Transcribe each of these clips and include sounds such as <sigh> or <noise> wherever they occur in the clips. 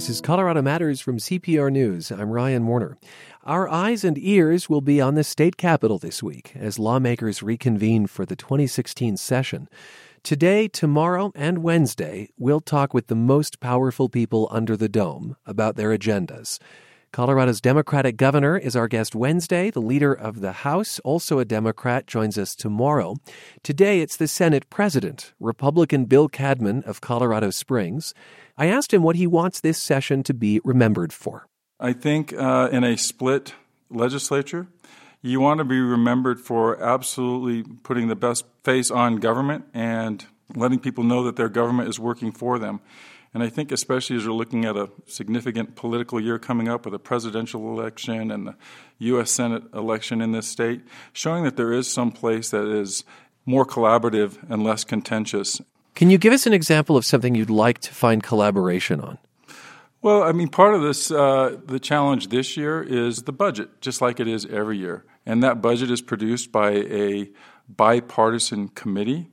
This is Colorado Matters from CPR News. I'm Ryan Warner. Our eyes and ears will be on the state capitol this week as lawmakers reconvene for the 2016 session. Today, tomorrow, and Wednesday, we'll talk with the most powerful people under the dome about their agendas. Colorado's Democratic governor is our guest Wednesday. The leader of the House, also a Democrat, joins us tomorrow. Today, it's the Senate president, Republican Bill Cadman of Colorado Springs. I asked him what he wants this session to be remembered for. I think uh, in a split legislature, you want to be remembered for absolutely putting the best face on government and letting people know that their government is working for them. And I think, especially as we're looking at a significant political year coming up with a presidential election and the U.S. Senate election in this state, showing that there is some place that is more collaborative and less contentious. Can you give us an example of something you'd like to find collaboration on? Well, I mean, part of this, uh, the challenge this year is the budget, just like it is every year. And that budget is produced by a bipartisan committee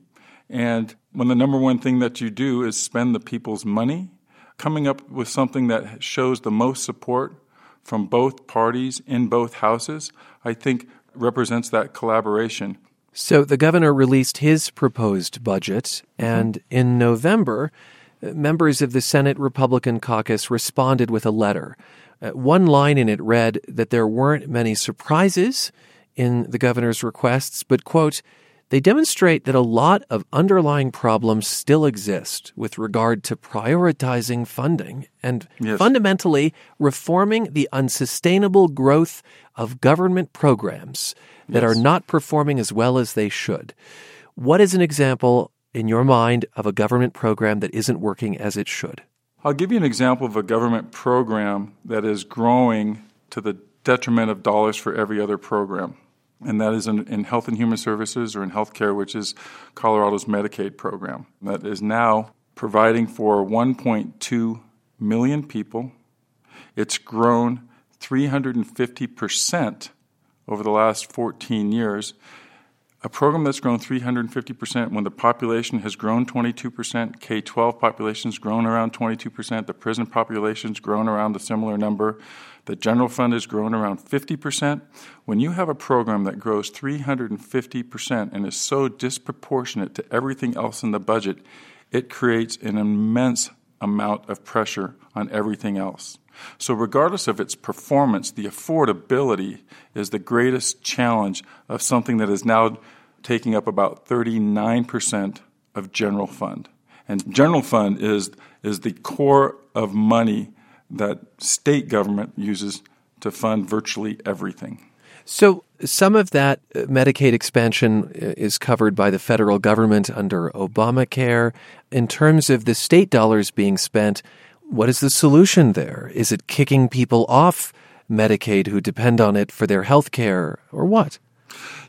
and when the number one thing that you do is spend the people's money, coming up with something that shows the most support from both parties in both houses, I think represents that collaboration. So the governor released his proposed budget, and mm-hmm. in November, members of the Senate Republican caucus responded with a letter. Uh, one line in it read that there weren't many surprises in the governor's requests, but, quote, they demonstrate that a lot of underlying problems still exist with regard to prioritizing funding and yes. fundamentally reforming the unsustainable growth of government programs that yes. are not performing as well as they should. What is an example in your mind of a government program that isn't working as it should? I'll give you an example of a government program that is growing to the detriment of dollars for every other program and that is in, in, Health and Human Services or in healthcare, which is Colorado's Medicaid program. That is now providing for 1.2 million people. It's grown 350% over the last 14 years. A program that's grown 350% when the population has grown 22%, K 12 population has grown around 22%, the prison population has grown around a similar number. The general fund has grown around 50%. When you have a program that grows 350% and is so disproportionate to everything else in the budget, it creates an immense amount of pressure on everything else. So, regardless of its performance, the affordability is the greatest challenge of something that is now taking up about 39% of general fund. And general fund is, is the core of money that state government uses to fund virtually everything. So, some of that uh, Medicaid expansion uh, is covered by the federal government under Obamacare. In terms of the state dollars being spent, what is the solution there? Is it kicking people off Medicaid who depend on it for their health care, or what?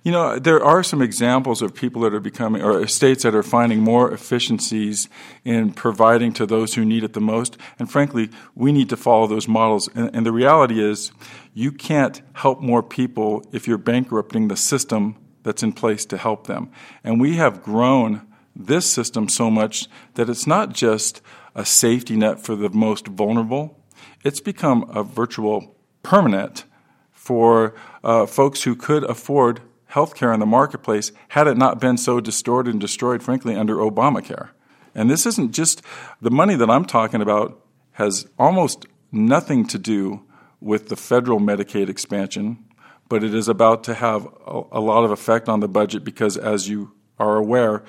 You know, there are some examples of people that are becoming, or states that are finding more efficiencies in providing to those who need it the most. And frankly, we need to follow those models. And, and the reality is, you can't help more people if you're bankrupting the system that's in place to help them. And we have grown this system so much that it's not just a safety net for the most vulnerable, it's become a virtual permanent for uh, folks who could afford healthcare in the marketplace had it not been so distorted and destroyed, frankly, under Obamacare. And this isn't just the money that I'm talking about has almost nothing to do with the federal Medicaid expansion, but it is about to have a, a lot of effect on the budget because, as you are aware,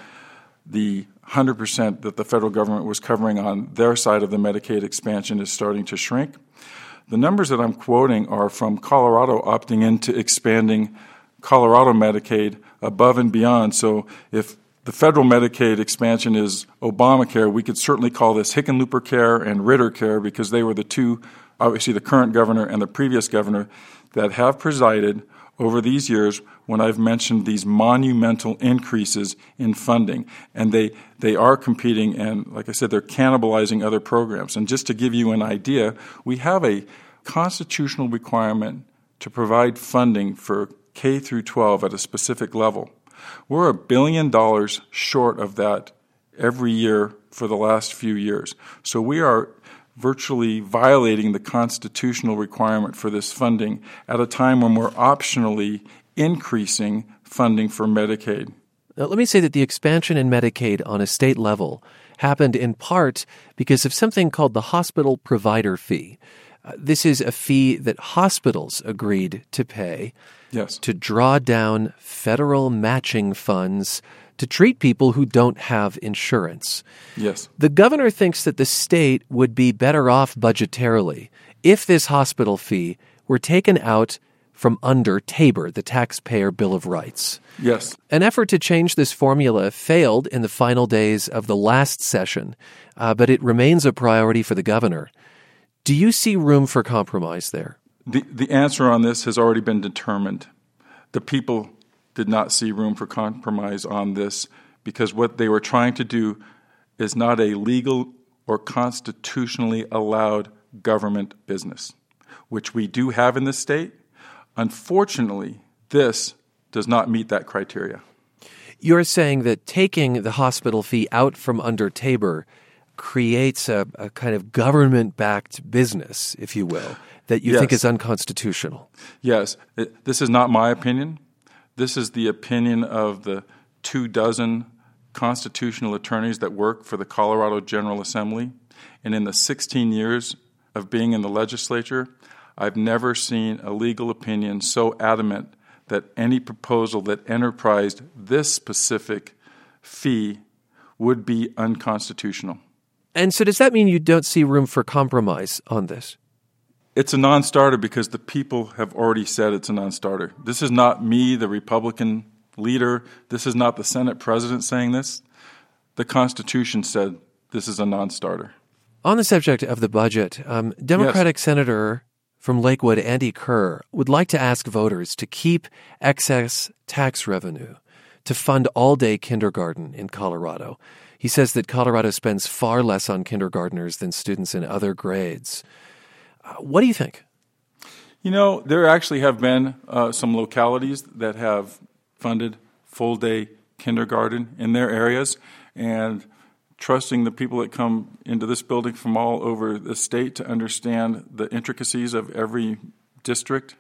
the 100% that the federal government was covering on their side of the Medicaid expansion is starting to shrink. The numbers that I'm quoting are from Colorado opting into expanding Colorado Medicaid above and beyond. So if the federal Medicaid expansion is Obamacare, we could certainly call this Hickenlooper Care and Ritter Care because they were the two, obviously the current governor and the previous governor, that have presided over these years when I've mentioned these monumental increases in funding. And they, they are competing, and like I said, they're cannibalizing other programs. And just to give you an idea, we have a constitutional requirement to provide funding for K through 12 at a specific level. We're a billion dollars short of that every year for the last few years. So we are virtually violating the constitutional requirement for this funding at a time when we're optionally increasing funding for Medicaid. Now, let me say that the expansion in Medicaid on a state level happened in part because of something called the hospital provider fee. Uh, this is a fee that hospitals agreed to pay yes. to draw down federal matching funds to treat people who don't have insurance. Yes. The governor thinks that the state would be better off budgetarily if this hospital fee were taken out from under TABOR, the Taxpayer Bill of Rights. Yes. An effort to change this formula failed in the final days of the last session, uh, but it remains a priority for the governor. Do you see room for compromise there? The, the answer on this has already been determined. The people did not see room for compromise on this because what they were trying to do is not a legal or constitutionally allowed government business, which we do have in the state Unfortunately, this does not meet that criteria. You're saying that taking the hospital fee out from under Tabor creates a, a kind of government backed business, if you will, that you yes. think is unconstitutional. Yes. It, this is not my opinion. This is the opinion of the two dozen constitutional attorneys that work for the Colorado General Assembly. And in the 16 years of being in the legislature, I've never seen a legal opinion so adamant that any proposal that enterprised this specific fee would be unconstitutional. And so, does that mean you don't see room for compromise on this? It's a non starter because the people have already said it's a non starter. This is not me, the Republican leader. This is not the Senate president saying this. The Constitution said this is a non starter. On the subject of the budget, um, Democratic yes. Senator from Lakewood, Andy Kerr, would like to ask voters to keep excess tax revenue to fund all day kindergarten in Colorado. He says that Colorado spends far less on kindergartners than students in other grades. Uh, what do you think? You know, there actually have been uh, some localities that have funded full day kindergarten in their areas, and trusting the people that come into this building from all over the state to understand the intricacies of every district,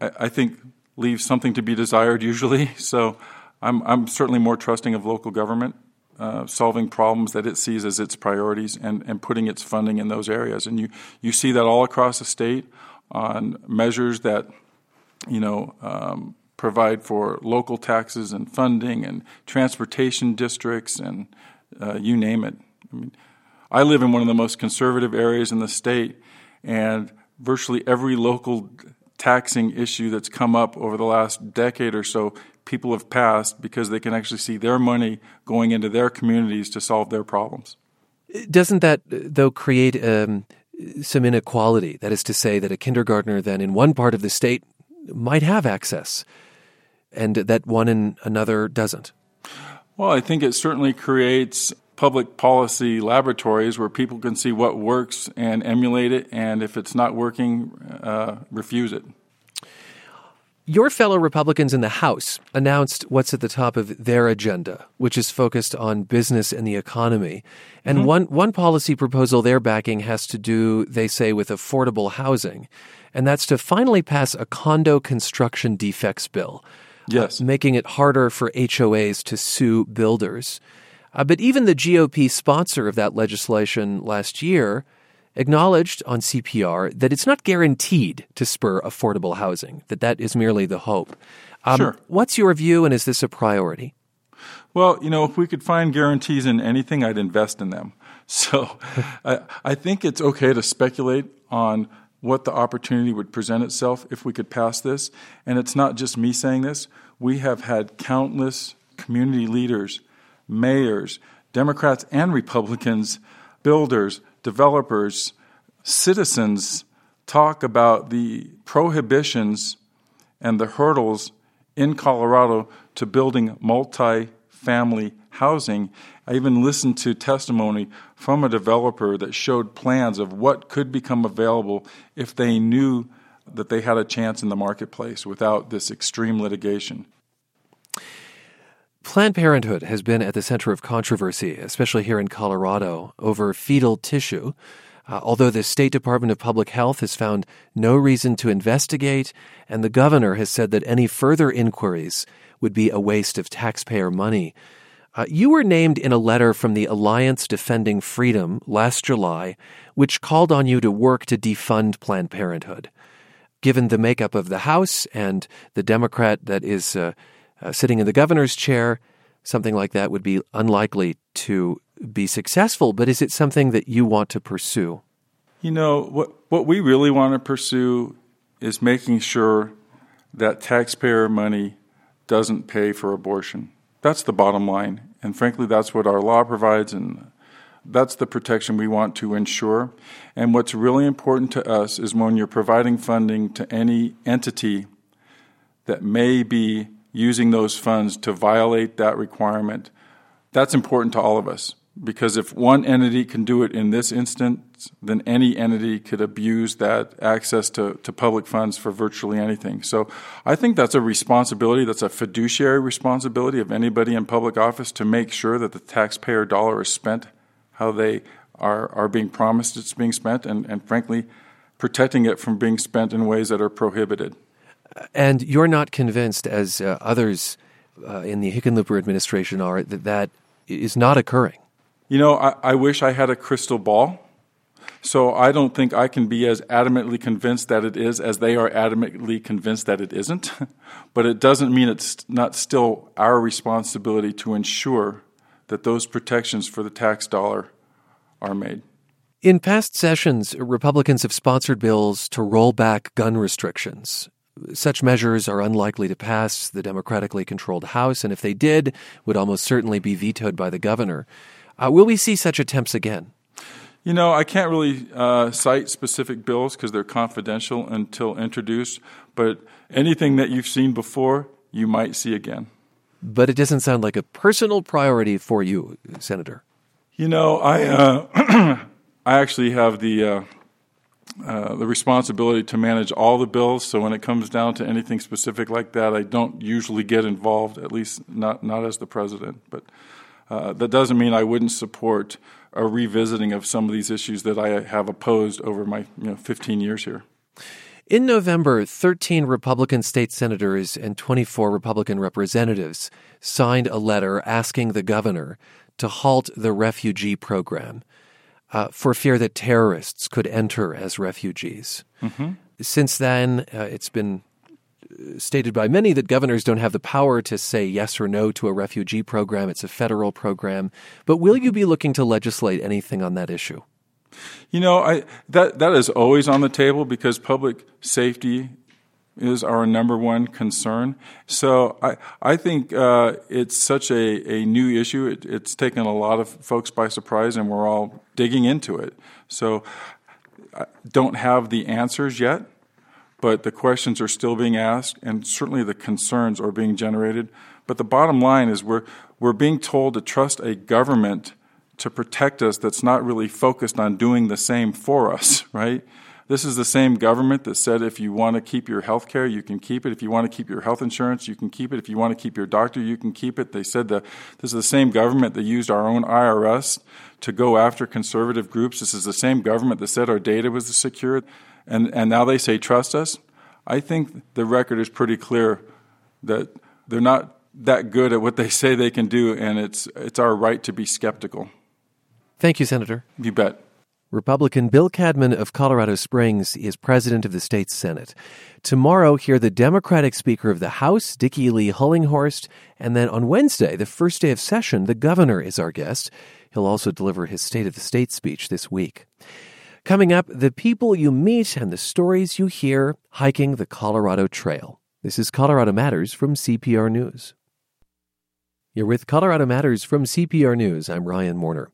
I, I think leaves something to be desired usually. <laughs> So I'm, I'm certainly more trusting of local government. Uh, solving problems that it sees as its priorities and, and putting its funding in those areas. And you, you see that all across the state on measures that, you know, um, provide for local taxes and funding and transportation districts and uh, you name it. I mean, I live in one of the most conservative areas in the state, and virtually every local taxing issue that's come up over the last decade or so, people have passed because they can actually see their money going into their communities to solve their problems. Doesn't that, though, create um, some inequality? That is to say, that a kindergartner then in one part of the state might have access, and that one in another doesn't. Well, I think it certainly creates public policy laboratories where people can see what works and emulate it, and if it's not working, uh, refuse it. Your fellow Republicans in the House announced what's at the top of their agenda, which is focused on business and the economy. And mm-hmm. one, one policy proposal they're backing has to do, they say, with affordable housing. And that's to finally pass a condo construction defects bill yes. Uh, making it harder for HOAs to sue builders. Uh, but even the GOP sponsor of that legislation last year acknowledged on CPR that it's not guaranteed to spur affordable housing, that that is merely the hope. Um, sure. What's your view, and is this a priority? Well, you know, if we could find guarantees in anything, I'd invest in them. <laughs> So I, I think it's okay to speculate on what the opportunity would present itself if we could pass this. And it's not just me saying this. We have had countless community leaders, mayors, Democrats and Republicans, builders, developers, citizens talk about the prohibitions and the hurdles in Colorado to building multi family housing. I even listened to testimony from a developer that showed plans of what could become available if they knew that they had a chance in the marketplace without this extreme litigation. Planned Parenthood has been at the center of controversy, especially here in Colorado, over fetal tissue. Uh, although the State Department of Public Health has found no reason to investigate, and the governor has said that any further inquiries would be a waste of taxpayer money. Uh, you were named in a letter from the Alliance Defending Freedom last July, which called on you to work to defund Planned Parenthood. Given the makeup of the House and the Democrat that is uh, uh, sitting in the governor's chair, something like that would be unlikely to be successful. But is it something that you want to pursue? You know, what, what we really want to pursue is making sure that taxpayer money doesn't pay for abortion. That's the bottom line. And frankly, that's what our law provides, and that's the protection we want to ensure. And what's really important to us is when you're providing funding to any entity that may be using those funds to violate that requirement, that's important to all of us because if one entity can do it in this instance, then any entity could abuse that access to, to public funds for virtually anything. So I think that's a responsibility, that's a fiduciary responsibility of anybody in public office to make sure that the taxpayer dollar is spent how they are, are being promised it's being spent, and, and frankly, protecting it from being spent in ways that are prohibited. And you're not convinced, as uh, others uh, in the Hickenlooper administration are, that that is not occurring. You know, I, I wish I had a crystal ball. So I don't think I can be as adamantly convinced that it is as they are adamantly convinced that it isn't. <laughs> but it doesn't mean it's not still our responsibility to ensure that those protections for the tax dollar are made. In past sessions, Republicans have sponsored bills to roll back gun restrictions. Such measures are unlikely to pass the democratically controlled House, and if they did, would almost certainly be vetoed by the governor. Uh, will we see such attempts again? You know, I can't really uh, cite specific bills because they're confidential until introduced, but anything that you've seen before, you might see again. But it doesn't sound like a personal priority for you, Senator. You know, I uh, <clears throat> I actually have the uh, the responsibility to manage all the bills. So when it comes down to anything specific like that, I don't usually get involved. At least not not as the president, but. Uh, that doesn't mean I wouldn't support a revisiting of some of these issues that I have opposed over my you know, 15 years here. In November, 13 Republican state senators and 24 Republican representatives signed a letter asking the governor to halt the refugee program uh, for fear that terrorists could enter as refugees. Mm-hmm. Since then, uh, it's been stated by many that governors don't have the power to say yes or no to a refugee program. It's a federal program. But will you be looking to legislate anything on that issue? You know, I, that that is always on the table because public safety is our number one concern. So I I think uh, it's such a, a new issue. It, it's taken a lot of folks by surprise, and we're all digging into it. So I don't have the answers yet but the questions are still being asked, and certainly the concerns are being generated. But the bottom line is we're, we're being told to trust a government to protect us that's not really focused on doing the same for us, <laughs> right? This is the same government that said if you want to keep your health care, you can keep it. If you want to keep your health insurance, you can keep it. If you want to keep your doctor, you can keep it. They said that this is the same government that used our own IRS to go after conservative groups. This is the same government that said our data was secure and, and now they say trust us. I think the record is pretty clear that they're not that good at what they say they can do, and it's, it's our right to be skeptical. Thank you, Senator. You bet. Republican Bill Cadman of Colorado Springs is president of the state Senate. Tomorrow, hear the Democratic Speaker of the House, Dickie Lee Hullinghorst, and then on Wednesday, the first day of session, the governor is our guest. He'll also deliver his State of the State speech this week. Coming up, the people you meet and the stories you hear hiking the Colorado Trail. This is Colorado Matters from CPR News. You're with Colorado Matters from CPR News. I'm Ryan Warner.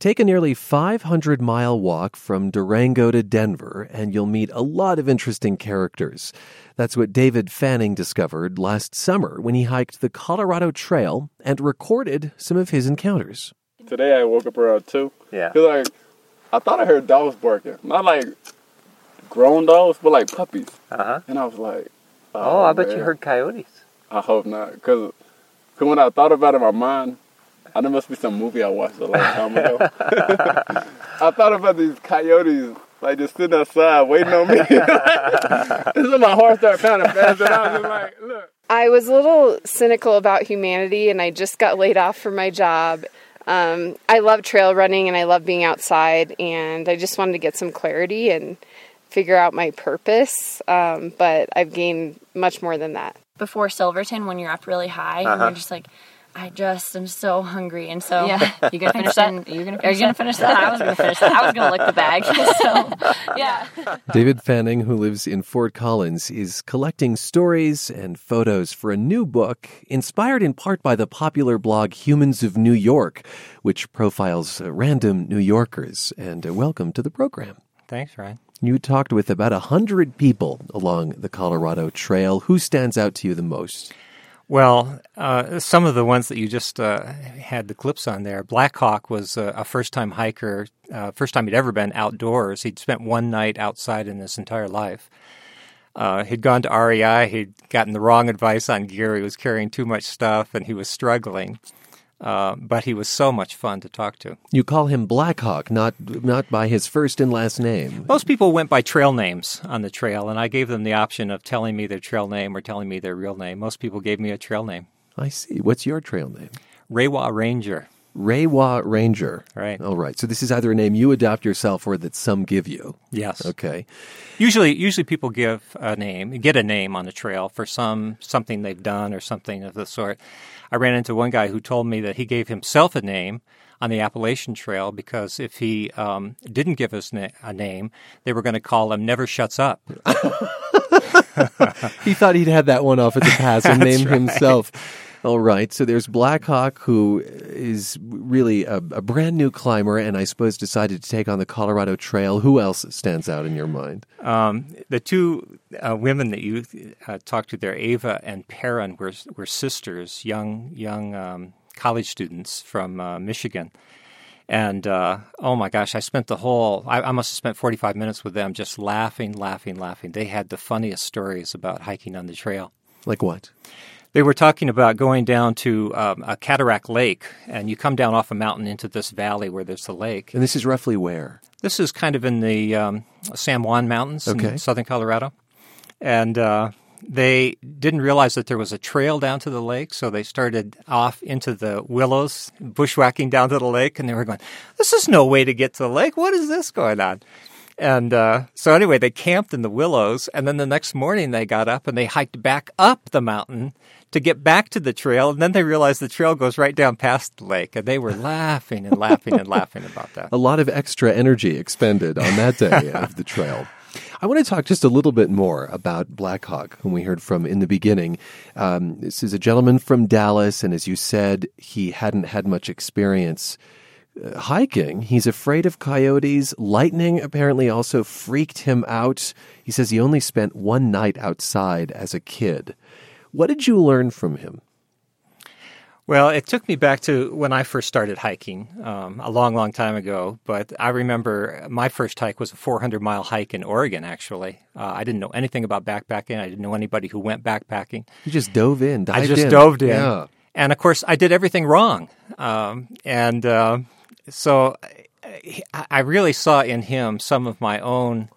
Take a nearly 500 mile walk from Durango to Denver, and you'll meet a lot of interesting characters. That's what David Fanning discovered last summer when he hiked the Colorado Trail and recorded some of his encounters. Today I woke up around 2. Yeah. Because I thought I heard dogs barking. Not like grown dogs, but like puppies. Uh huh. And I was like, oh, oh I bet man. you heard coyotes. I hope not. Because cause when I thought about it in my mind, I know must be some movie I watched a long time ago. <laughs> I thought about these coyotes like just sitting outside waiting on me. <laughs> this is when my heart started pounding fast, and I was just like, look. I was a little cynical about humanity, and I just got laid off from my job. Um, I love trail running and I love being outside, and I just wanted to get some clarity and figure out my purpose. Um, but I've gained much more than that. Before Silverton, when you're up really high, and you're just like, I just am so hungry, and so Yeah, <laughs> you gonna finish that? You're gonna Are finish you gonna that? finish that? I was gonna finish that. I was gonna lick the bag. <laughs> So yeah. David Fanning, who lives in Fort Collins, is collecting stories and photos for a new book inspired in part by the popular blog Humans of New York, which profiles uh, random New Yorkers. And uh, welcome to the program. Thanks, Ryan. You talked with about a hundred people along the Colorado Trail. Who stands out to you the most? Well, uh, some of the ones that you just uh, had the clips on there. Blackhawk was a, a first-time hiker, uh, first time he'd ever been outdoors. He'd spent one night outside in his entire life. Uh, he'd gone to REI. He'd gotten the wrong advice on gear. He was carrying too much stuff, and he was struggling. Uh, but he was so much fun to talk to. You call him Blackhawk, not not by his first and last name. Most people went by trail names on the trail, and I gave them the option of telling me their trail name or telling me their real name. Most people gave me a trail name. I see. What's your trail name? Rewa Ranger. Rewa Ranger. Right. All right. So this is either a name you adopt yourself or that some give you. Yes. Okay. Usually, usually people give a name, get a name on the trail for some something they've done or something of the sort. I ran into one guy who told me that he gave himself a name on the Appalachian Trail because if he um, didn't give us na- a name, they were going to call him Never Shuts Up. <laughs> He thought he'd had that one off at the pass and <laughs> named himself. All right. So there's Blackhawk, who is really a, a brand new climber, and I suppose decided to take on the Colorado Trail. Who else stands out in your mind? Um, the two uh, women that you uh, talked to there, Ava and Perrin, were were sisters, young young um, college students from uh, Michigan. And uh, oh my gosh, I spent the whole, I, I must have spent 45 minutes with them just laughing, laughing, laughing. They had the funniest stories about hiking on the trail. Like what? They were talking about going down to um, a cataract lake, and you come down off a mountain into this valley where there's the lake. And this is roughly where? This is kind of in the um, San Juan Mountains Okay. in southern Colorado. And uh, they didn't realize that there was a trail down to the lake, so they started off into the willows, bushwhacking down to the lake, and they were going, This is no way to get to the lake. What is this going on? And uh, so, anyway, they camped in the willows, and then the next morning they got up and they hiked back up the mountain to get back to the trail, and then they realized the trail goes right down past the lake, and they were <laughs> laughing and laughing and laughing about that. a lot of extra energy expended on that day <laughs> of the trail. I want to talk just a little bit more about Blackhawk, whom we heard from in the beginning. Um, this is a gentleman from Dallas, and as you said, he hadn't had much experience uh, hiking. He's afraid of coyotes. Lightning apparently also freaked him out. He says he only spent one night outside as a kid. What did you learn from him? Well, it took me back to when I first started hiking um, a long, long time ago. But I remember my first hike was a 400 mile hike in Oregon, actually. Uh, I didn't know anything about backpacking. I didn't know anybody who went backpacking. You just dove in. I just in. dove in. Yeah. And of course, I did everything wrong. Um, and uh, so I I really saw in him some of my own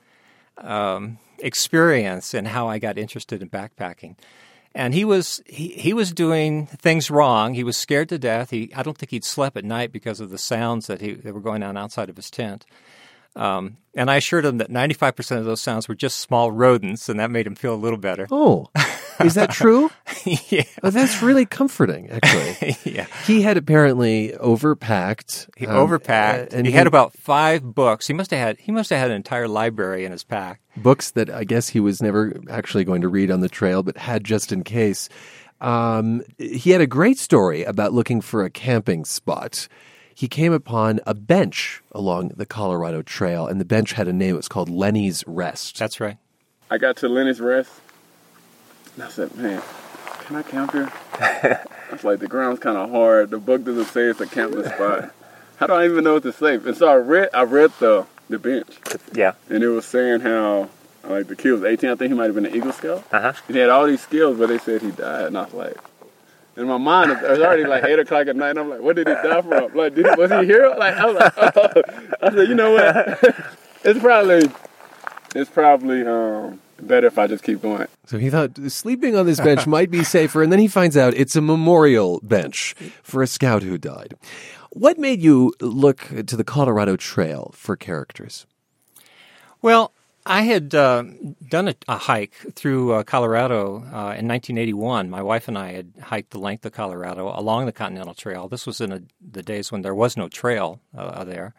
um, experience and how I got interested in backpacking. And he was he, he was doing things wrong. He was scared to death. He I don't think he'd slept at night because of the sounds that he that were going on outside of his tent. Um, and I assured him that 95% of those sounds were just small rodents, and that made him feel a little better. Oh, is that true? <laughs> yeah. Oh, that's really comforting, actually. <laughs> yeah. He had apparently overpacked. He um, overpacked. uh, and he had about five books. He must have had he must have had an entire library in his pack. books that I guess he was never actually going to read on the trail, but had just in case. Um, he had a great story about looking for a camping spot. He came upon a bench along the Colorado Trail, and the bench had a name. It was called Lenny's Rest. That's right. I got to Lenny's Rest. And I said, man, can I camp here? <laughs> it's like the ground's kind of hard. The book doesn't say it's a camping spot. How do I even know if it's safe? And so I read, I read the the bench, Yeah. and it was saying how like the kid was 18. I think he might have been an Eagle Scout. Uh huh. And he had all these skills, but they said he died, and I was like, in my mind, it's already like eight o'clock at night. And I'm like, what did he die from? Like, did he, was he here? Like, I was like, oh. <laughs> I said, you know what? <laughs> it's probably, it's probably um, better if I just keep going. So he thought sleeping on this bench might be safer, and then he finds out it's a memorial bench for a scout who died. What made you look to the Colorado Trail for characters? Well, I had uh, done a, a, hike through uh, Colorado uh, in 1981. My wife and I had hiked the length of Colorado along the Continental Trail. This was in a, the days when there was no trail uh, there.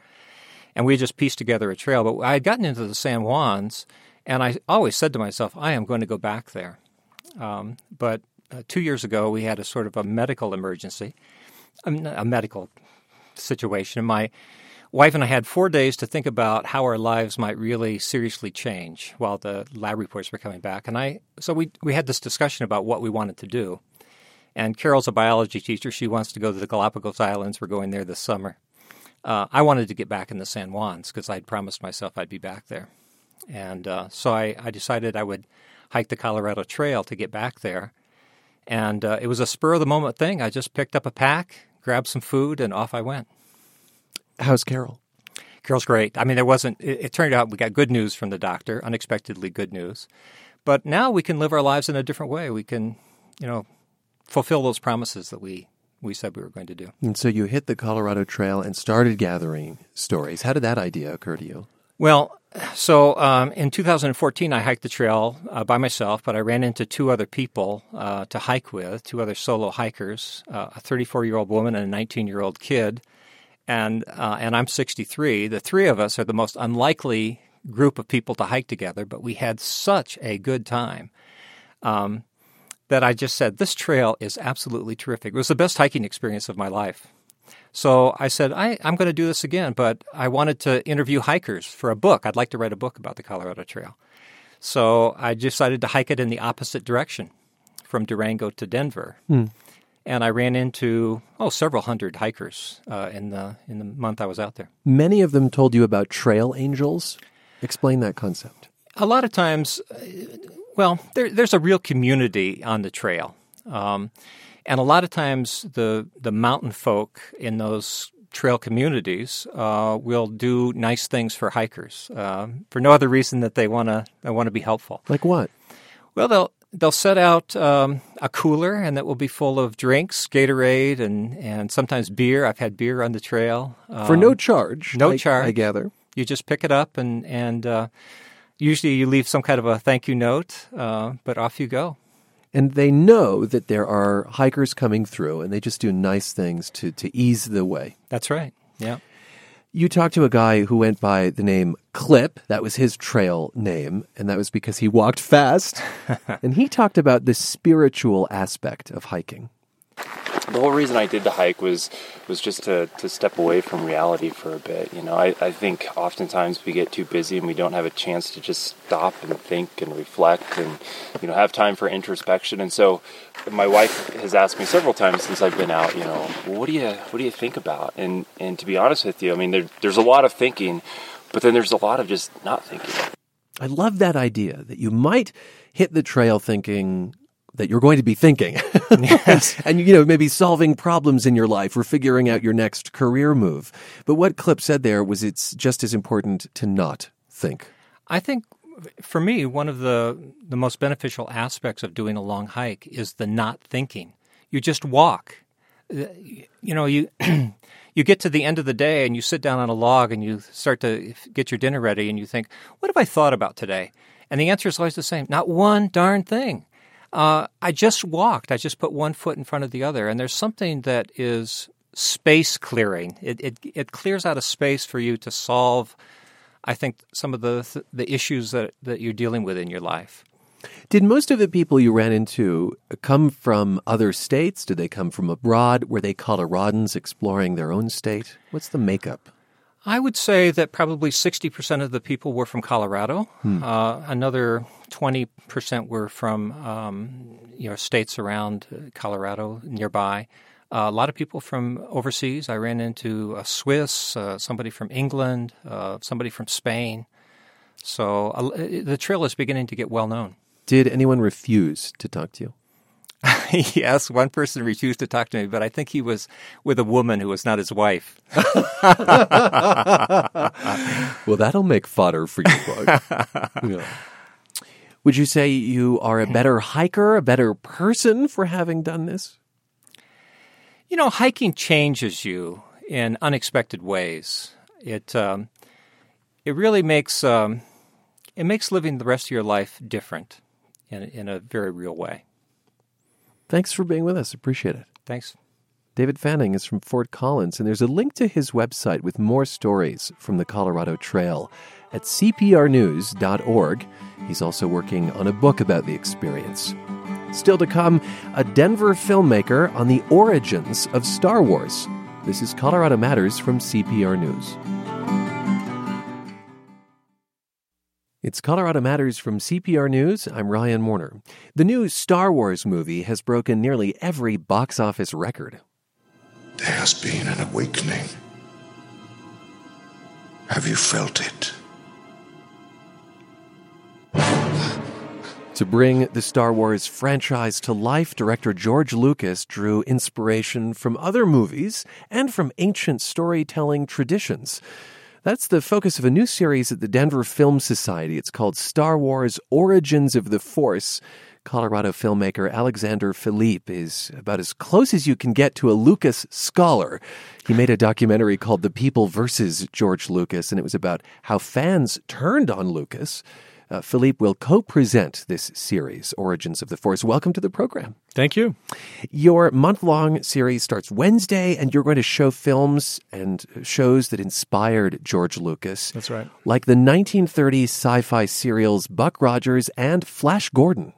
And we just pieced together a trail. But I had gotten into the San Juans, and I always said to myself, I am going to go back there. Um, but uh, two years ago, we had a sort of a medical emergency, a medical situation. My wife and I had four days to think about how our lives might really seriously change while the lab reports were coming back. And I, so we, we had this discussion about what we wanted to do. And Carol's a biology teacher. She wants to go to the Galapagos Islands. We're going there this summer. Uh, I wanted to get back in the San Juans because I'd promised myself I'd be back there. And uh, so I, I, decided I would hike the Colorado Trail to get back there. And uh, it was a spur of the moment thing. I just picked up a pack, grabbed some food, and off I went. How's Carol? Carol's great. I mean, there wasn't, it, it, turned out we got good news from the doctor, unexpectedly good news. But now we can live our lives in a different way. We can, you know, fulfill those promises that we, we said we were going to do. And so you hit the Colorado Trail and started gathering stories. How did that idea occur to you? Well, so um, in 2014, I hiked the trail uh, by myself, but I ran into two other people uh, to hike with, two other solo hikers, uh, a 34 year old woman and a 19 year old kid and uh, and I'm 63. The three of us are the most unlikely group of people to hike together, but we had such a good time um, that I just said this trail is absolutely terrific. It was the best hiking experience of my life. So I said I, I'm going to do this again, but I wanted to interview hikers for a book. I'd like to write a book about the Colorado Trail. So I decided to hike it in the opposite direction, from Durango to Denver. Mm and I ran into oh several hundred hikers uh, in the in the month I was out there. Many of them told you about trail angels. Explain that concept. A lot of times, uh, well, there, there's a real community on the trail, um, and a lot of times the the mountain folk in those trail communities uh, will do nice things for hikers uh, for no other reason that they want to they want to be helpful. Like what? Well, they'll they'll set out um, a cooler, and that will be full of drinks, Gatorade, and and sometimes beer. I've had beer on the trail um, for no charge. No I, charge. I gather you just pick it up, and and uh, usually you leave some kind of a thank you note, uh, but off you go. And they know that there are hikers coming through, and they just do nice things to to ease the way. That's right. Yeah. You talked to a guy who went by the name Clip. That was his trail name, and that was because he walked fast. <laughs> and he talked about the spiritual aspect of hiking the whole reason I did the hike was was just to, to step away from reality for a bit. You know, I, I think oftentimes we get too busy and we don't have a chance to just stop and think and reflect and you know have time for introspection. And so, my wife has asked me several times since I've been out, you know, well, what do you what do you think about? And and to be honest with you, I mean, there, there's a lot of thinking, but then there's a lot of just not thinking. I love that idea that you might hit the trail thinking that you're going to be thinking. <laughs> yes. and, you know, maybe solving problems in your life or figuring out your next career move. But what Clip said there was it's just as important to not think. I think for me, one of the, the most beneficial aspects of doing a long hike is the not thinking. You just walk. Uh, you know, you. <clears throat> you get to the end of the day and you sit down on a log and you start to get your dinner ready and you think, what have I thought about today? And the answer is always the same not one darn thing. Uh, I just walked. I just put one foot in front of the other, and there's something that is space clearing. It it, it clears out a space for you to solve. I think some of the the issues that, that you're dealing with in your life. Did most of the people you ran into come from other states? Did they come from abroad? Were they Coloradans exploring their own state? What's the makeup? I would say that probably 60% of the people were from Colorado. Hmm. Uh, another 20% were from um, you know states around Colorado nearby. Uh, a lot of people from overseas. I ran into a Swiss, uh, somebody from England, uh, somebody from Spain. So uh, the trail is beginning to get well known. Did anyone refuse to talk to you? <laughs> yes, one person refused to talk to me, but I think he was with a woman who was not his wife. <laughs> well, that'll make fodder for your book. <laughs> yeah. Would you say you are a better hiker, a better person for having done this? You know, hiking changes you in unexpected ways. It um, it really makes um, it makes living the rest of your life different in in a very real way. Thanks for being with us. Appreciate it. Thanks. David Fanning is from Fort Collins, and there's a link to his website with more stories from the Colorado Trail at cprnews.org. He's also working on a book about the experience. Still to come, a Denver filmmaker on the origins of Star Wars. This is Colorado Matters from CPR News. It's Colorado Matters from CPR News. I'm Ryan Warner. The new Star Wars movie has broken nearly every box office record. There has been an awakening. Have you felt it? To bring the Star Wars franchise to life, director George Lucas drew inspiration from other movies and from ancient storytelling traditions. That's the focus of a new series at the Denver Film Society. It's called Star Wars Origins of the Force. Colorado filmmaker Alexander Philippe is about as close as you can get to a Lucas scholar. He made a documentary called The People versus George Lucas, and it was about how fans turned on Lucas. Uh, Philippe will co present this series, Origins of the Force. Welcome to the program. Thank you. Your month long series starts Wednesday, and you're going to show films and shows that inspired George Lucas. That's right. Like the 1930s sci fi serials Buck Rogers and Flash Gordon.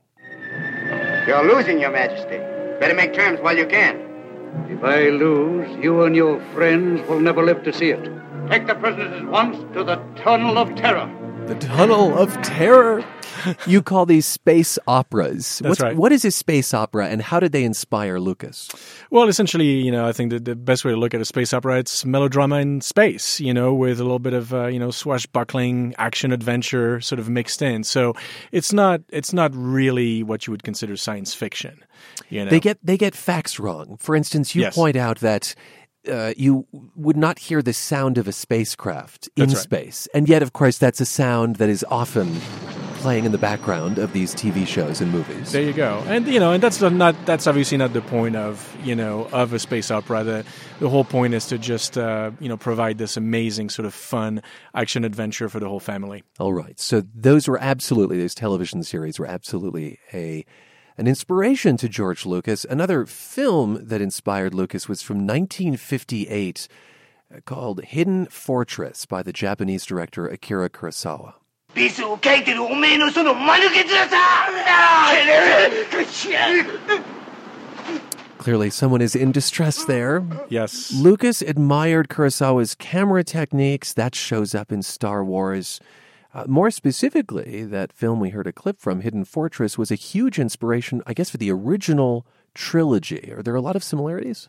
You're losing, Your Majesty. Better make terms while you can. If I lose, you and your friends will never live to see it. Take the prisoners at once to the Tunnel of Terror. The Tunnel of Terror. you call these space operas. That's What's, right. What is a space opera, and how did they inspire Lucas? Well, essentially, you know, I think that the best way to look at a space opera it's melodrama in space, you know, with a little bit of uh, you know swashbuckling action adventure sort of mixed in. So it's not it's not really what you would consider science fiction. You know, They get they get facts wrong. For instance, you Yes. point out that uh, you would not hear the sound of a spacecraft in right. space, and yet, of course, that's a sound that is often playing in the background of these TV shows and movies. There you go, and you know, and that's not that's obviously not the point of you know of a space opera. The the whole point is to just uh, you know provide this amazing sort of fun action adventure for the whole family. All right, so those were absolutely those television series were absolutely a an inspiration to George Lucas. Another film that inspired Lucas was from 1958 uh, called Hidden Fortress by the Japanese director Akira Kurosawa. Clearly, someone is in distress there. Yes. Lucas admired Kurosawa's camera techniques. That shows up in Star Wars. Uh, more specifically, that film we heard a clip from, Hidden Fortress, was a huge inspiration, I guess, for the original trilogy. Are there a lot of similarities?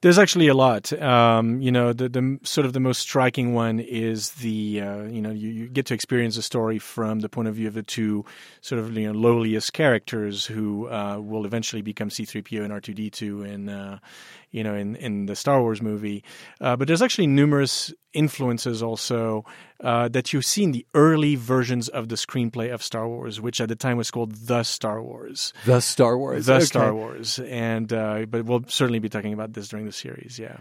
There's actually a lot. Um, you know, the, the sort of the most striking one is the uh, you know you, you get to experience the story from the point of view of the two sort of you know lowliest characters who uh, will eventually become C-3PO and R2D2 in uh, you know in in the Star Wars movie. Uh, but there's actually numerous influences also uh, that you see in the early versions of the screenplay of Star Wars, which at the time was called The Star Wars. The Star Wars. The Okay. Star Wars, and uh, but we'll certainly be talking about this during the series. Yeah,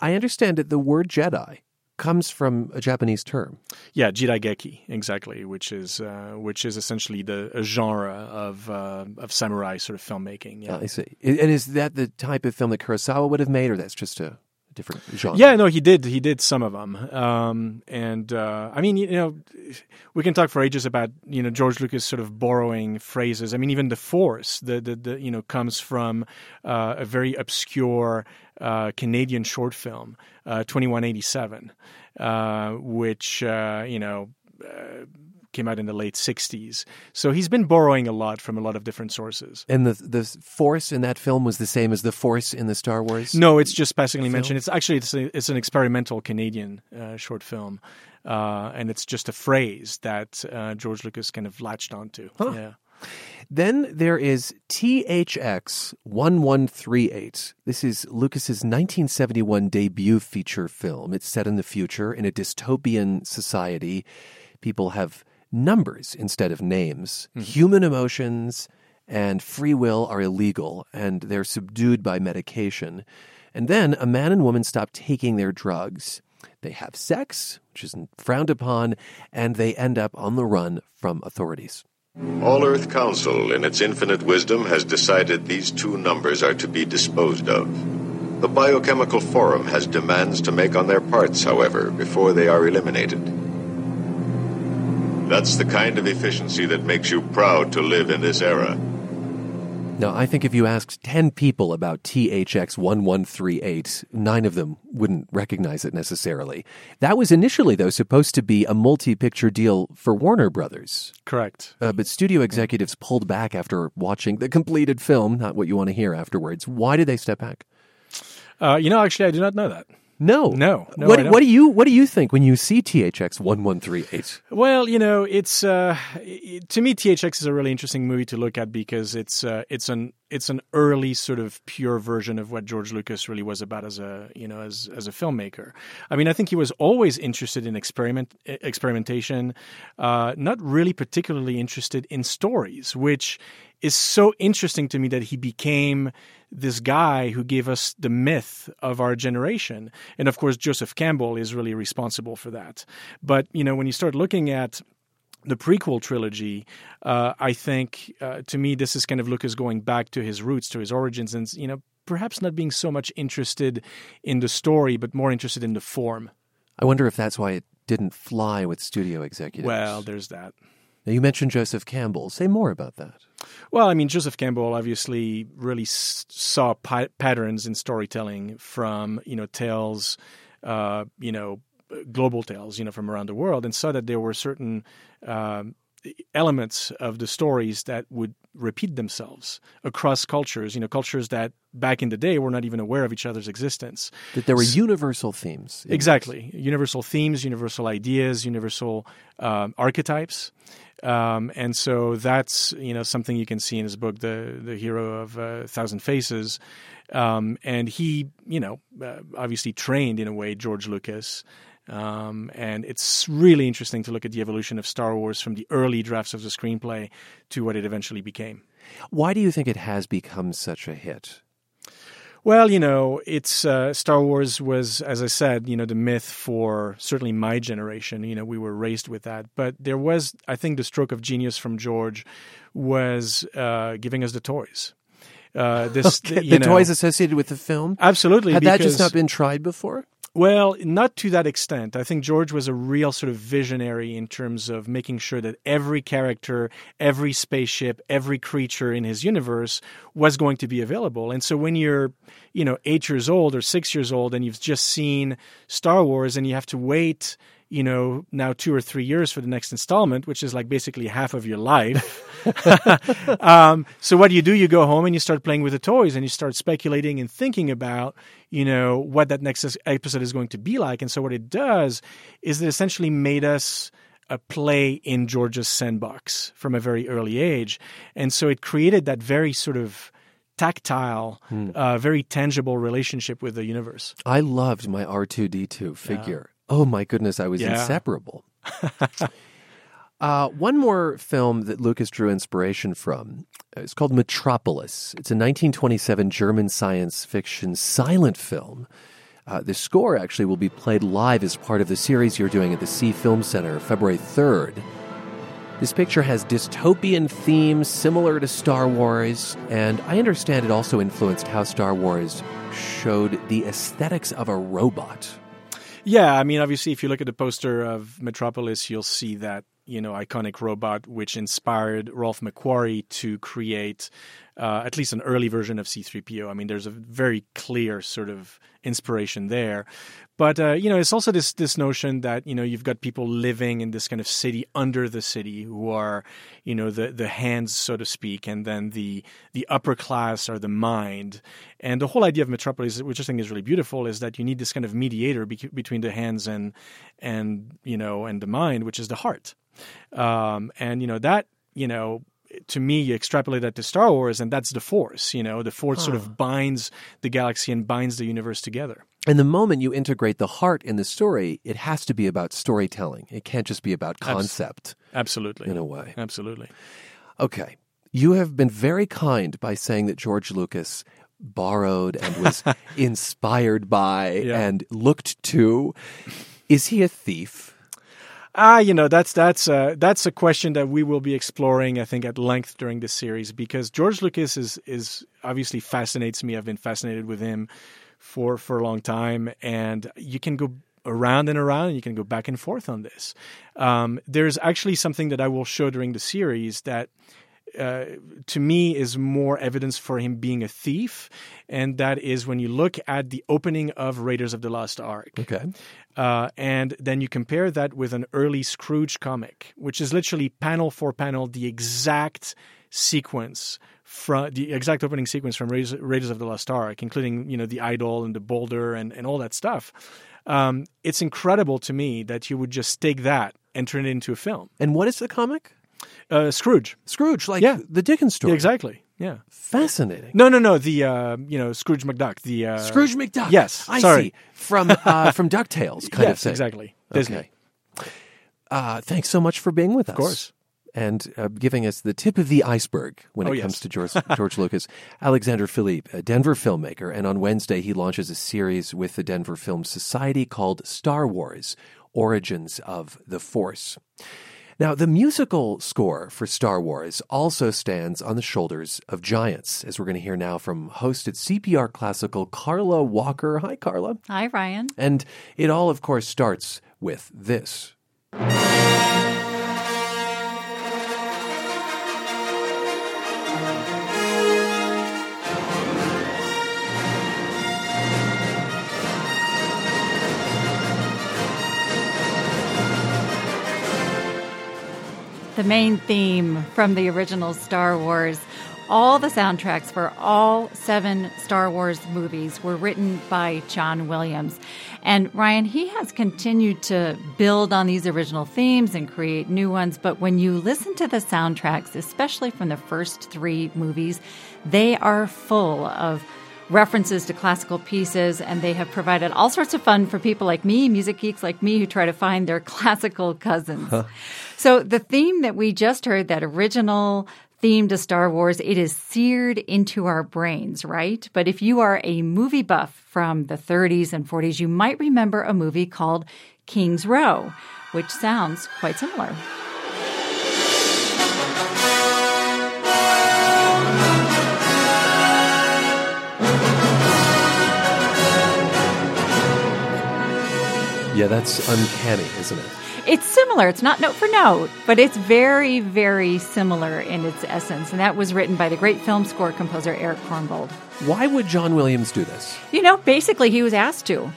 I understand that the word Jedi comes from a Japanese term. yeah, Jidaigeki exactly, which is uh, which is essentially the a genre of uh, of samurai sort of filmmaking. Yeah, I see. And is that the type of film that Kurosawa would have made, or that's just a different genre? Yeah, no, he did. He did some of them, um, and uh, I mean, you know, we can talk for ages about you know George Lucas sort of borrowing phrases. I mean, even the Force, the the, the you know, comes from uh, a very obscure uh, Canadian short film, uh, Twenty One Eighty Seven, uh, which uh, you know. Came out in the late '60s, so he's been borrowing a lot from a lot of different sources. And the the force in that film was the same as the force in the Star Wars. No, it's just passingly Film? mentioned. It's actually it's, a, it's an experimental Canadian uh, short film, uh, and it's just a phrase that uh, George Lucas kind of latched onto. Yeah. Then there is THX 1138. This is Lucas's 1971 debut feature film. It's set in the future in a dystopian society. People have numbers instead of names. Mm-hmm. Human emotions and free will are illegal, and they're subdued by medication. And then a man and woman stop taking their drugs. They have sex, which isn't frowned upon, and they end up on the run from authorities. All Earth Council, in its infinite wisdom, has decided these two numbers are to be disposed of. The Biochemical Forum has demands to make on their parts, however, before they are eliminated. That's the kind of efficiency that makes you proud to live in this era. Now, I think if you asked 10 people about THX 1138, nine of them wouldn't recognize it necessarily. That was initially, though, supposed to be a multi picture deal for Warner Brothers. Correct. Uh, but studio executives pulled back after watching the completed film, not what you want to hear afterwards. Why did they step back? Uh, you know, actually, I do not know that. No, no. no what, what do you What do you think when you see THX one one three eight? Well, you know, it's uh, to me THX is a really interesting movie to look at because it's uh, it's an it's an early sort of pure version of what George Lucas really was about as a you know as as a filmmaker. I mean, I think he was always interested in experiment experimentation, uh, not really particularly interested in stories, which is so interesting to me that he became this guy who gave us the myth of our generation. And of course, Joseph Campbell is really responsible for that. But, you know, when you start looking at the prequel trilogy, uh, I think uh, to me this is kind of Lucas going back to his roots, to his origins, and you know perhaps not being so much interested in the story, but more interested in the form. I wonder if that's why it didn't fly with studio executives. Well, there's that. Now, you mentioned Joseph Campbell. Say more about that. Well, I mean, Joseph Campbell obviously really saw pa- patterns in storytelling from, you know, tales, uh, you know, global tales, you know, from around the world, and saw that there were certain um, elements of the stories that would repeat themselves across cultures, you know, cultures that back in the day were not even aware of each other's existence. That there were universal themes. Exactly. Universal themes, universal ideas, universal um, archetypes. Um, and so that's you know something you can see in his book, the the hero of uh, Thousand Faces, um, and he you know uh, obviously trained in a way George Lucas. Um, and it's really interesting to look at the evolution of Star Wars from the early drafts of the screenplay to what it eventually became. Why do you think it has become such a hit? Well, you know, it's uh, Star Wars was, as I said, you know, the myth for certainly my generation. You know, we were raised with that, but there was, I think, the stroke of genius from George was uh, giving us the toys. Uh, this, <laughs> okay. the, the toys associated with the film, absolutely. Had that just not been tried before? Well, not to that extent. I think George was a real sort of visionary in terms of making sure that every character, every spaceship, every creature in his universe was going to be available. And so when you're, you know, eight years old or six years old and you've just seen Star Wars and you have to wait you know, now two or three years for the next installment, which is like basically half of your life. <laughs> <laughs> um, so what do you do? You go home and you start playing with the toys and you start speculating and thinking about, you know, what that next episode is going to be like. And so what it does is it essentially made us a play in George's sandbox from a very early age. And so it created that very sort of tactile, hmm. uh, very tangible relationship with the universe. I loved my R2D2 figure. Oh my goodness, I was yeah. inseparable. <laughs> uh, one more film that Lucas drew inspiration from. It's called Metropolis. It's a 1927 German science fiction silent film. Uh, the score actually will be played live as part of the series you're doing at the Sie Film Center February 3rd. This picture has dystopian themes similar to Star Wars, and I understand it also influenced how Star Wars showed the aesthetics of a robot. Yeah, I mean, obviously, if you look at the poster of Metropolis, you'll see that you know iconic robot which inspired Ralph McQuarrie to create uh, at least an early version of C3PO. I mean, there's a very clear sort of inspiration there. But uh, you know, it's also this this notion that you know you've got people living in this kind of city under the city who are, you know, the the hands, so to speak, and then the the upper class are the mind. And the whole idea of Metropolis, which I think is really beautiful, is that you need this kind of mediator be- between the hands and and you know and the mind, which is the heart. Um, and you know that you know to me, you extrapolate that to Star Wars, and that's the Force. You know, the Force sort of binds the galaxy and binds the universe together. And the moment you integrate the heart in the story, it has to be about storytelling. It can't just be about concept. Absolutely. In a way. Absolutely. Okay. You have been very kind by saying that George Lucas borrowed and was <laughs> inspired by Yeah. and looked to. Is he a thief? Ah, you know that's that's uh, that's a question that we will be exploring, I think, at length during this series because George Lucas is is obviously fascinates me. I've been fascinated with him for for a long time, and you can go around and around, and you can go back and forth on this. Um, there's actually something that I will show during the series that. Uh, to me, is more evidence for him being a thief, and that is when you look at the opening of Raiders of the Lost Ark. Okay. Uh, and then you compare that with an early Scrooge comic, which is literally panel for panel the exact sequence from the exact opening sequence from Raiders, Raiders of the Lost Ark, including you know the idol and the boulder and, and all that stuff. Um, it's incredible to me that you would just take that and turn it into a film. And what is the comic? Uh, Scrooge. Scrooge, like Yeah. the Dickens story. Yeah, exactly. Yeah. Fascinating. No, no, no. The uh, you know Scrooge McDuck. The uh, Scrooge McDuck. Yes. I sorry. see. From uh, <laughs> from Ducktales, kind yes, of thing. exactly. Disney. Okay. Uh, thanks so much for being with us. Of course. And uh, giving us the tip of the iceberg when Oh, it yes. comes to George, <laughs> George Lucas. Alexander Philippe, a Denver filmmaker, and on Wednesday he launches a series with the Denver Film Society called Star Wars Origins of the Force. Now, the musical score for Star Wars also stands on the shoulders of giants, as we're going to hear now from host at CPR Classical, Carla Walker. Hi, Carla. Hi, Ryan. And it all, of course, starts with this. The main theme from the original Star Wars. All the soundtracks for all seven Star Wars movies were written by John Williams. And Ryan, he has continued to build on these original themes and create new ones. But when you listen to the soundtracks, especially from the first three movies, they are full of references to classical pieces, and they have provided all sorts of fun for people like me, music geeks like me, who try to find their <laughs> classical cousins. So, the theme that we just heard, that original theme to Star Wars, it is seared into our brains, right? But if you are a movie buff from the 30s and 40s, you might remember a movie called King's Row, which sounds quite similar. Yeah, that's uncanny, isn't it? It's similar. It's not note for note, but it's very, very similar in its essence. And that was written by the great film score composer Eric Korngold. Why would John Williams do this? You know, basically, he was asked to.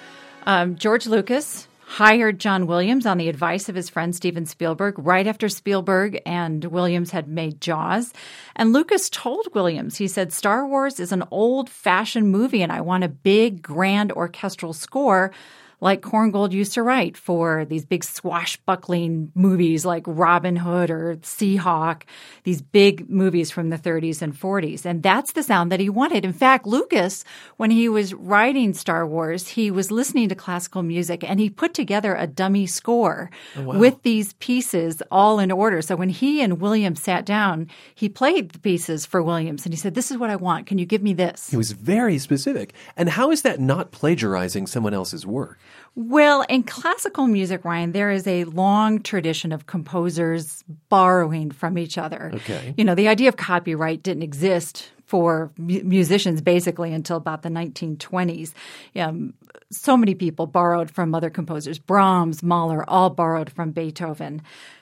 Um, George Lucas hired John Williams on the advice of his friend Steven Spielberg right after Spielberg and Williams had made Jaws. And Lucas told Williams, he said, Star Wars is an old fashioned movie, and I want a big, grand orchestral score like Korngold used to write for these big swashbuckling movies like Robin Hood or Seahawk, these big movies from the 30s and 40s. And that's the sound that he wanted. In fact, Lucas, when he was writing Star Wars, he was listening to classical music and he put together a dummy score oh, wow. with these pieces all in order. So when he and Williams sat down, he played the pieces for Williams and he said, This is what I want. Can you give me this? He was very specific. And how is that not plagiarizing someone else's work? Well, in classical music, Ryan, there is a long tradition of composers borrowing from each other. Okay. You know, the idea of copyright didn't exist for mu- musicians basically until about the 1920s. Um, so many people borrowed from other composers. Brahms, Mahler, all borrowed from Beethoven.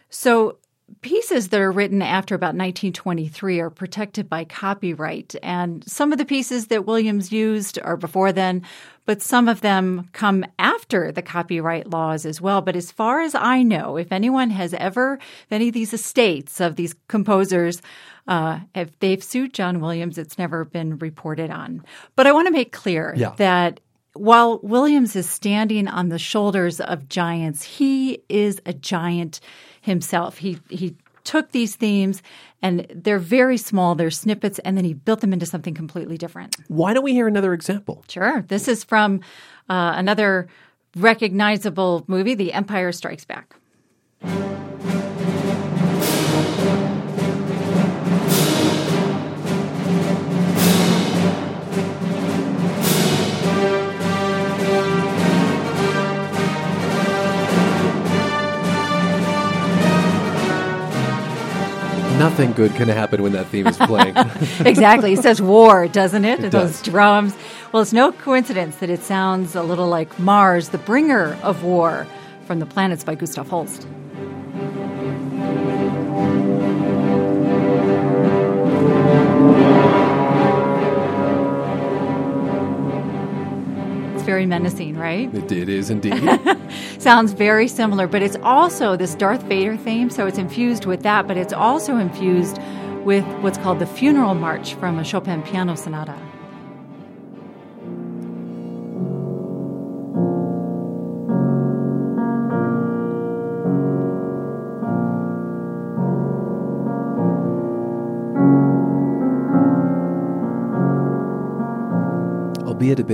So pieces that are written after about 1923 are protected by copyright. And some of the pieces that Williams used are before then, but some of them come after the copyright laws as well. But as far as I know, if anyone has ever, if any of these estates of these composers, uh, if they've sued John Williams, it's never been reported on. But I want to make clear Yeah. that while Williams is standing on the shoulders of giants, he is a giant himself. He he took these themes and they're very small, they're snippets, and then he built them into something completely different. Why don't we hear another example? Sure. This is from uh, another recognizable movie, The Empire Strikes Back. Nothing good can happen when that theme is playing. <laughs> <laughs> exactly. It says war, doesn't it? It Those does. drums. Well, it's no coincidence that it sounds a little like Mars, the bringer of war, from the planets by Gustav Holst. Very menacing, right? it, it is indeed. <laughs> Sounds very similar, but it's also this Darth Vader theme, so it's infused with that, but it's also infused with what's called the funeral march from a Chopin piano sonata.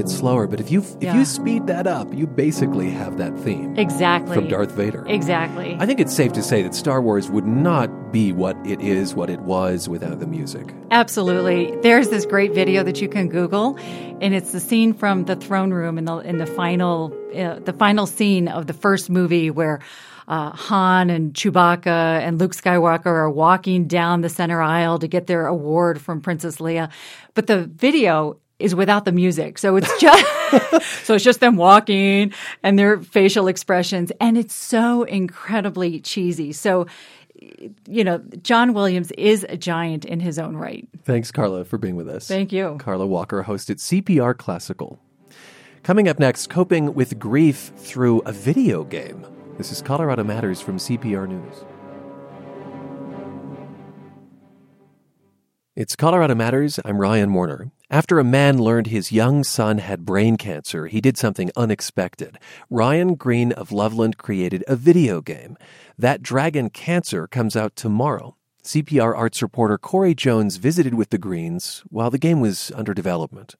Bit slower, but if you if Yeah. you speed that up, you basically have that theme Exactly. from Darth Vader. Exactly. I think it's safe to say that Star Wars would not be what it is, what it was without the music. Absolutely. There's this great video that you can Google, and it's the scene from the throne room in the in the final uh, the final scene of the first movie where uh, Han and Chewbacca and Luke Skywalker are walking down the center aisle to get their award from Princess Leia, but the video is without the music, so it's just <laughs> so it's just them walking and their facial expressions, and it's so incredibly cheesy. So you know, John Williams is a giant in his own right. Thanks, Carla, for being with us. Thank you. Carla Walker hosted CPR Classical. Coming up next, coping with grief through a video game. This is Colorado Matters from CPR News. It's Colorado Matters. I'm Ryan Warner. After a man learned his young son had brain cancer, he did something unexpected. Ryan Green of Loveland created a video game. That Dragon Cancer comes out tomorrow. CPR arts reporter Corey Jones visited with the Greens while the game was under development.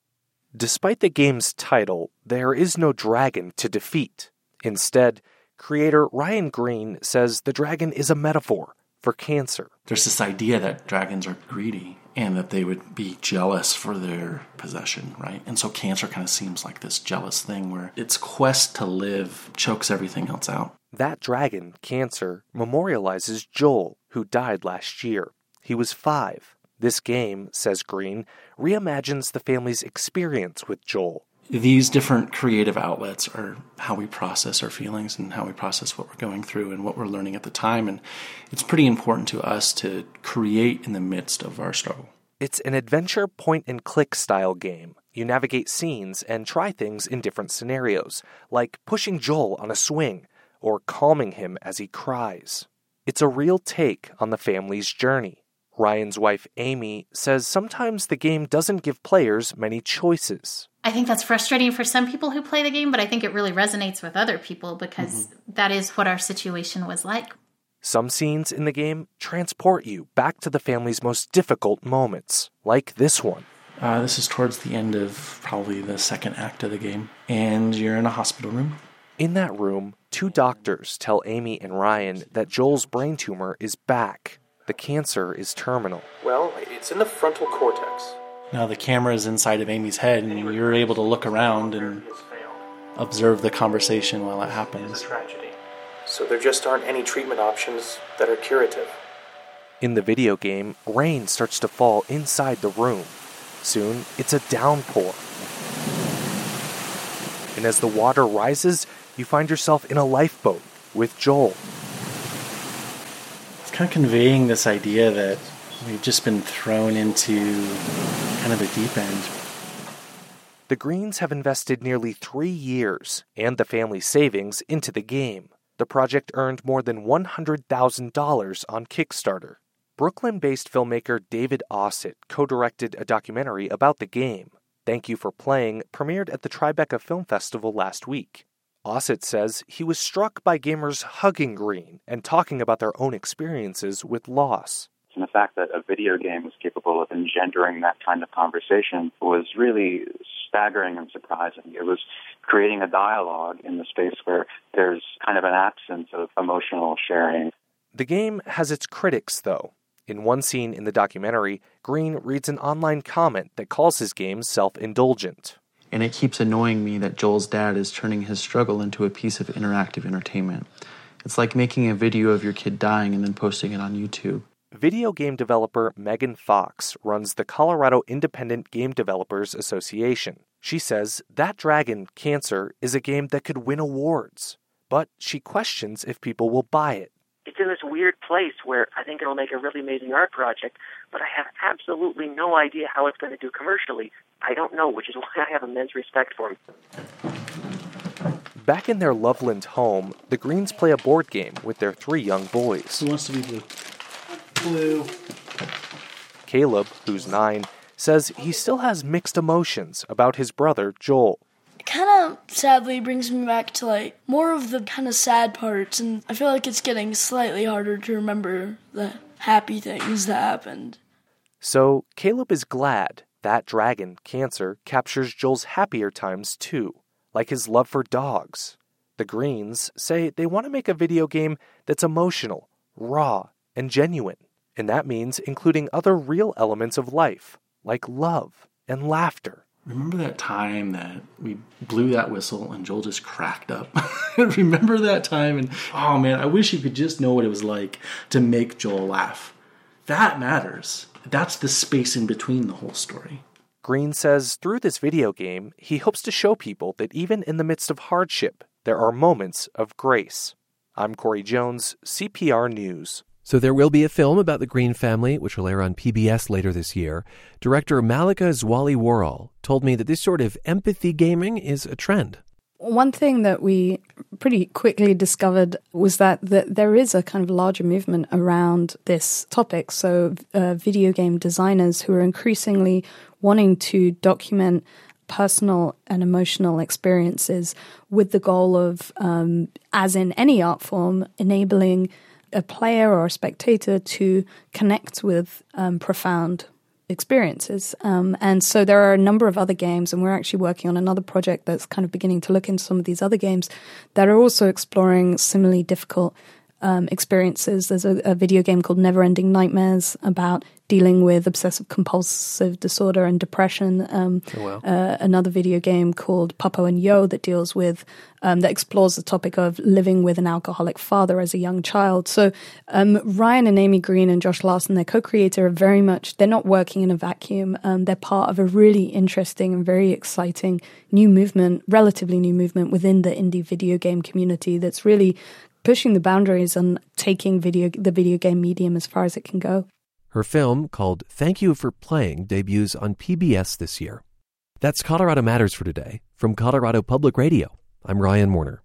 Despite the game's title, there is no dragon to defeat. Instead, creator Ryan Green says the dragon is a metaphor for cancer. There's this idea that dragons are greedy and that they would be jealous for their possession, right? And so cancer kind of seems like this jealous thing where its quest to live chokes everything else out. That dragon, Cancer, memorializes Joel, who died last year. He was five. This game, says Green, reimagines the family's experience with Joel. These different creative outlets are how we process our feelings and how we process what we're going through and what we're learning at the time. And it's pretty important to us to create in the midst of our struggle. It's an adventure point and click style game. You navigate scenes and try things in different scenarios, like pushing Joel on a swing or calming him as he cries. It's a real take on the family's journey. Ryan's wife, Amy, says sometimes the game doesn't give players many choices. I think that's frustrating for some people who play the game, but I think it really resonates with other people because that is what our situation was like. Some scenes in the game transport you back to the family's most difficult moments, like this one. Uh, this is towards the end of probably the second act of the game, and you're in a hospital room. In that room, two doctors tell Amy and Ryan that Joel's brain tumor is back. The cancer is terminal. Well, it's in the frontal cortex. Now the camera is inside of Amy's head, and you're able to look around and observe the conversation while it happens. So there just aren't any treatment options that are curative. In the video game, rain starts to fall inside the room. Soon, it's a downpour. And as the water rises, you find yourself in a lifeboat with Joel. It's kind of conveying this idea that we've just been thrown into kind of the deep end. The Greens have invested nearly three years and the family's savings into the game. The project earned more than $100,000 on Kickstarter. Brooklyn based filmmaker David Osit co directed a documentary about the game. Thank You for Playing premiered at the Tribeca Film Festival last week. Osit says he was struck by gamers hugging Green and talking about their own experiences with loss. And the fact that a video game was capable of engendering that kind of conversation was really staggering and surprising. It was creating a dialogue in the space where there's kind of an absence of emotional sharing. The game has its critics, though. In one scene in the documentary, Green reads an online comment that calls his game self indulgent. And it keeps annoying me that Joel's dad is turning his struggle into a piece of interactive entertainment. It's like making a video of your kid dying and then posting it on YouTube. Video game developer Megan Fox runs the Colorado Independent Game Developers Association. She says that dragon, Cancer, is a game that could win awards, but she questions if people will buy it. It's in this weird place where I think it'll make a really amazing art project, but I have absolutely no idea how it's going to do commercially. I don't know, which is <laughs> why I have immense respect for him. Back in their Loveland home, the Greens play a board game with their three young boys. Who wants to be blue? Blue. Caleb, who's nine, says he still has mixed emotions about his brother, Joel. It kind of sadly brings me back to like more of the kind of sad parts, and I feel like it's getting slightly harder to remember the happy things that happened. So Caleb is glad that dragon, Cancer, captures Joel's happier times too, like his love for dogs. The Greens say they want to make a video game that's emotional, raw, and genuine. And that means including other real elements of life, like love and laughter. Remember that time that we blew that whistle and Joel just cracked up? <laughs> Remember that time? And oh man, I wish you could just know what it was like to make Joel laugh. That matters. That's the space in between the whole story. Green says through this video game, he hopes to show people that even in the midst of hardship, there are moments of grace. I'm Corey Jones, CPR News. So there will be a film about the Green family, which will air on PBS later this year. Director Malika Zouhali told me that this sort of empathy gaming is a trend. One thing that we pretty quickly discovered was that, that there is a kind of larger movement around this topic. So, uh, video game designers who are increasingly wanting to document personal and emotional experiences with the goal of, um, as in any art form, enabling a player or a spectator to connect with um, profound experiences. Um, and so there are a number of other games, and we're actually working on another project that's kind of beginning to look into some of these other games that are also exploring similarly difficult um, experiences. There's a, a, video game called Never Ending Nightmares about dealing with obsessive compulsive disorder and depression. Um, oh, wow. uh, another video game called Papo and Yo that deals with um, that explores the topic of living with an alcoholic father as a young child. So um, Ryan and Amy Green and Josh Larson, their co-creator, are very much they're not working in a vacuum. Um, they're part of a really interesting and very exciting new movement, relatively new movement within the indie video game community that's really pushing the boundaries and taking video the video game medium as far as it can go. Her film, called Thank You for Playing, debuts on PBS this year. That's Colorado Matters for today from Colorado Public Radio. I'm Ryan Warner.